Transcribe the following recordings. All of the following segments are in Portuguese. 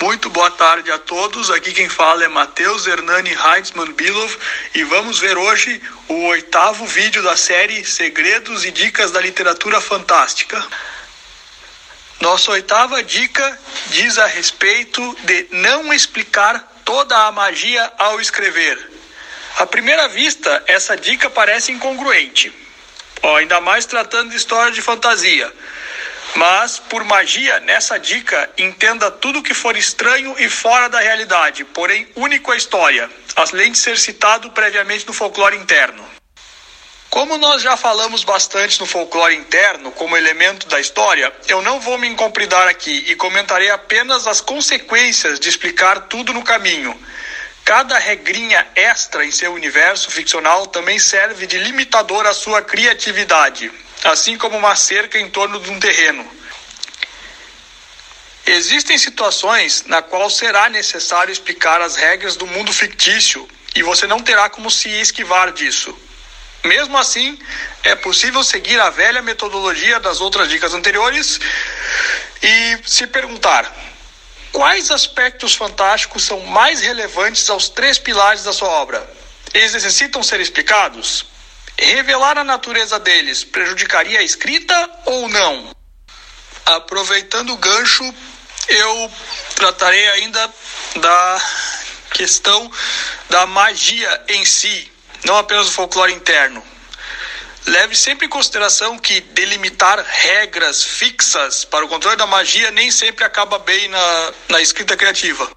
Muito boa tarde a todos. Aqui quem fala é Matheus Hernani Heitzmann Bilov e vamos ver hoje o oitavo vídeo da série Segredos e Dicas da Literatura Fantástica. Nossa oitava dica diz a respeito de não explicar toda a magia ao escrever. À primeira vista, essa dica parece incongruente, ainda mais tratando de história de fantasia. Mas, por magia, nessa dica, entenda tudo que for estranho e fora da realidade, porém único à história, além de ser citado previamente no folclore interno. Como nós já falamos bastante no folclore interno como elemento da história, eu não vou me incompridar aqui e comentarei apenas as consequências de explicar tudo no caminho. Cada regrinha extra em seu universo ficcional também serve de limitador à sua criatividade, assim como uma cerca em torno de um terreno. Existem situações na qual será necessário explicar as regras do mundo fictício e você não terá como se esquivar disso. Mesmo assim, é possível seguir a velha metodologia das outras dicas anteriores e se perguntar: quais aspectos fantásticos são mais relevantes aos três pilares da sua obra? Eles necessitam ser explicados? Revelar a natureza deles prejudicaria a escrita ou não? Aproveitando o gancho, eu tratarei ainda da questão da magia em si, não apenas do folclore interno. Leve sempre em consideração que delimitar regras fixas para o controle da magia nem sempre acaba bem na, na escrita criativa.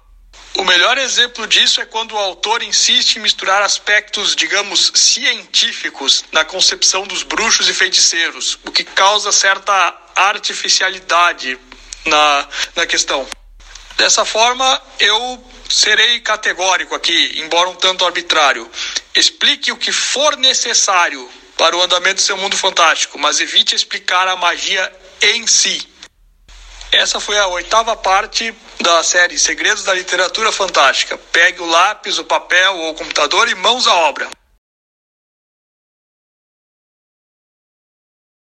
O melhor exemplo disso é quando o autor insiste em misturar aspectos, digamos, científicos na concepção dos bruxos e feiticeiros, o que causa certa artificialidade na, na questão. Dessa forma, eu serei categórico aqui, embora um tanto arbitrário. Explique o que for necessário para o andamento do seu mundo fantástico, mas evite explicar a magia em si. Essa foi a oitava parte da série Segredos da Literatura Fantástica. Pegue o lápis, o papel ou o computador e mãos à obra.